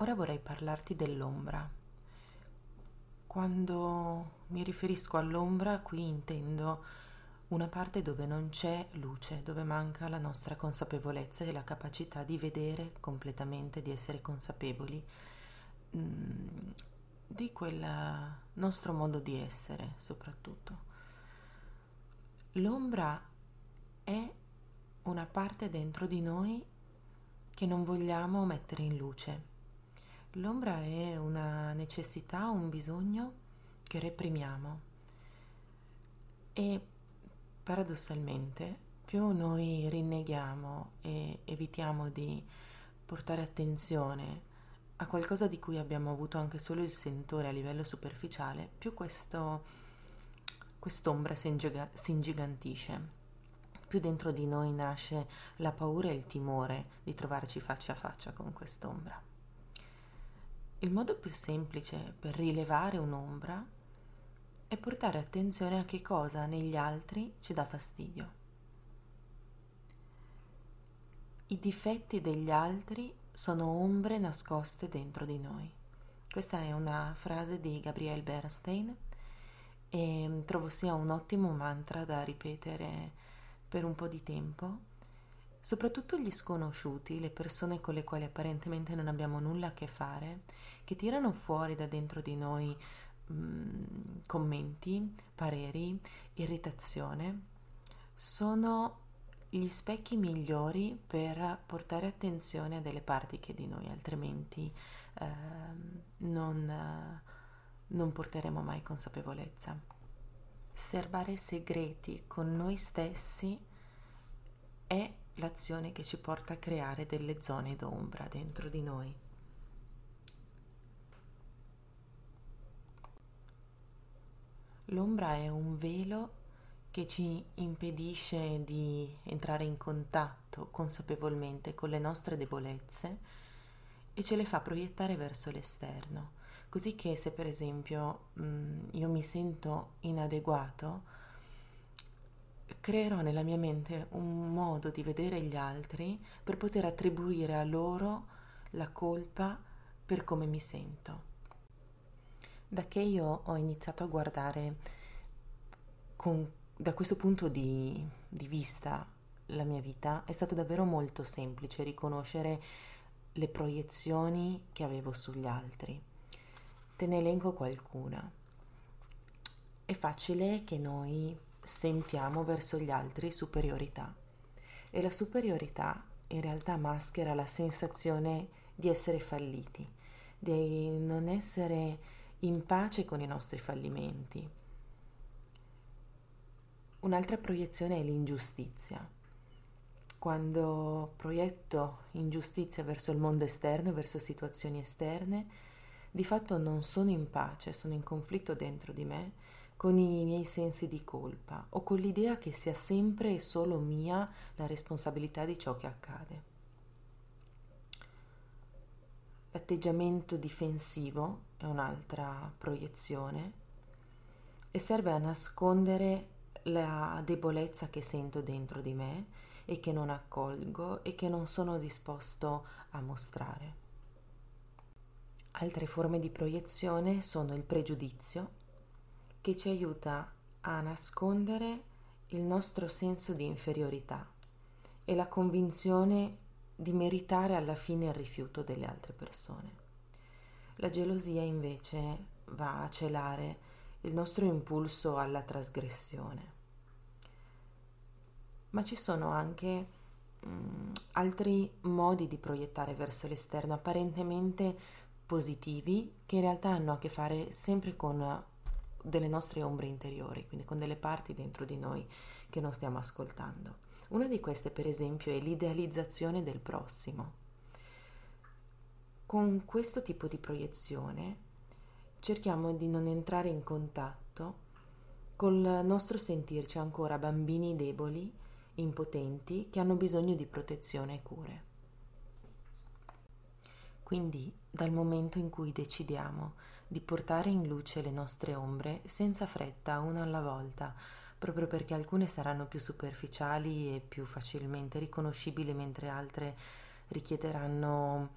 Ora vorrei parlarti dell'ombra. Quando mi riferisco all'ombra, qui intendo una parte dove non c'è luce, dove manca la nostra consapevolezza e la capacità di vedere completamente, di essere consapevoli mm, di quel nostro modo di essere soprattutto. L'ombra è una parte dentro di noi che non vogliamo mettere in luce L'ombra è una necessità, un bisogno che reprimiamo e paradossalmente più noi rinneghiamo e evitiamo di portare attenzione a qualcosa di cui abbiamo avuto anche solo il sentore a livello superficiale, più questo, quest'ombra si, ingiga, si ingigantisce, più dentro di noi nasce la paura e il timore di trovarci faccia a faccia con quest'ombra. Il modo più semplice per rilevare un'ombra è portare attenzione a che cosa negli altri ci dà fastidio. I difetti degli altri sono ombre nascoste dentro di noi. Questa è una frase di Gabriele Bernstein e trovo sia un ottimo mantra da ripetere per un po' di tempo soprattutto gli sconosciuti, le persone con le quali apparentemente non abbiamo nulla a che fare, che tirano fuori da dentro di noi mh, mm, commenti, pareri, irritazione, sono gli specchi migliori per portare attenzione a delle parti che di noi altrimenti eh, non, non porteremo mai consapevolezza. Serbare segreti con noi stessi è l'azione che ci porta a creare delle zone d'ombra dentro di noi. L'ombra è un velo che ci impedisce di entrare in contatto consapevolmente con le nostre debolezze e ce le fa proiettare verso l'esterno, così che se per esempio mm, io mi sento inadeguato, creerò nella mia mente un modo di vedere gli altri per poter attribuire a loro la colpa per come mi sento. Da che io ho iniziato a guardare con, da questo punto di, di vista la mia vita, è stato davvero molto semplice riconoscere le proiezioni che avevo sugli altri. Te ne elenco qualcuna. È facile che noi sentiamo verso gli altri superiorità e la superiorità in realtà maschera la sensazione di essere falliti, di non essere in pace con i nostri fallimenti. Un'altra proiezione è l'ingiustizia. Quando proietto ingiustizia verso il mondo esterno, verso situazioni esterne, di fatto non sono in pace, sono in conflitto dentro di me con i miei sensi di colpa o con l'idea che sia sempre e solo mia la responsabilità di ciò che accade. L'atteggiamento difensivo è un'altra proiezione e serve a nascondere la debolezza che sento dentro di me e che non accolgo e che non sono disposto a mostrare. Altre forme di proiezione sono il pregiudizio, che ci aiuta a nascondere il nostro senso di inferiorità e la convinzione di meritare alla fine il rifiuto delle altre persone. La gelosia invece va a celare il nostro impulso alla trasgressione. Ma ci sono anche mh, mm, altri modi di proiettare verso l'esterno apparentemente positivi che in realtà hanno a che fare sempre con delle nostre ombre interiori, quindi con delle parti dentro di noi che non stiamo ascoltando. Una di queste, per esempio, è l'idealizzazione del prossimo. Con questo tipo di proiezione cerchiamo di non entrare in contatto col nostro sentirci ancora bambini deboli, impotenti, che hanno bisogno di protezione e cure. Quindi, dal momento in cui decidiamo di portare in luce le nostre ombre senza fretta, una alla volta, proprio perché alcune saranno più superficiali e più facilmente riconoscibili, mentre altre richiederanno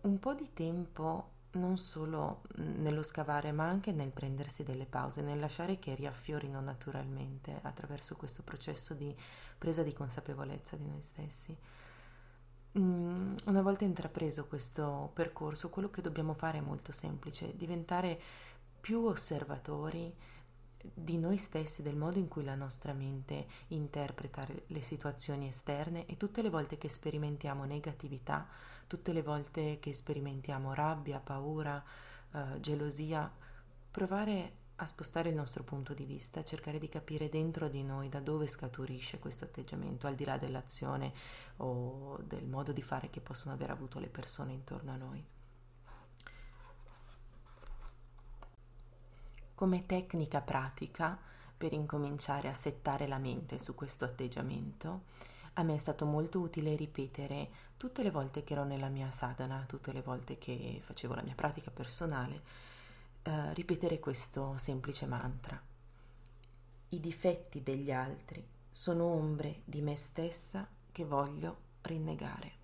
un po' di tempo non solo nello scavare, ma anche nel prendersi delle pause, nel lasciare che riaffiorino naturalmente attraverso questo processo di presa di consapevolezza di noi stessi. Mm, una volta intrapreso questo percorso, quello che dobbiamo fare è molto semplice, diventare più osservatori di noi stessi, del modo in cui la nostra mente interpreta le situazioni esterne e tutte le volte che sperimentiamo negatività, tutte le volte che sperimentiamo rabbia, paura, eh, gelosia, provare a spostare il nostro punto di vista, cercare di capire dentro di noi da dove scaturisce questo atteggiamento, al di là dell'azione o del modo di fare che possono aver avuto le persone intorno a noi. Come tecnica pratica per incominciare a settare la mente su questo atteggiamento, a me è stato molto utile ripetere tutte le volte che ero nella mia sadhana, tutte le volte che facevo la mia pratica personale, eh, ripetere questo semplice mantra. I difetti degli altri sono ombre di me stessa che voglio rinnegare.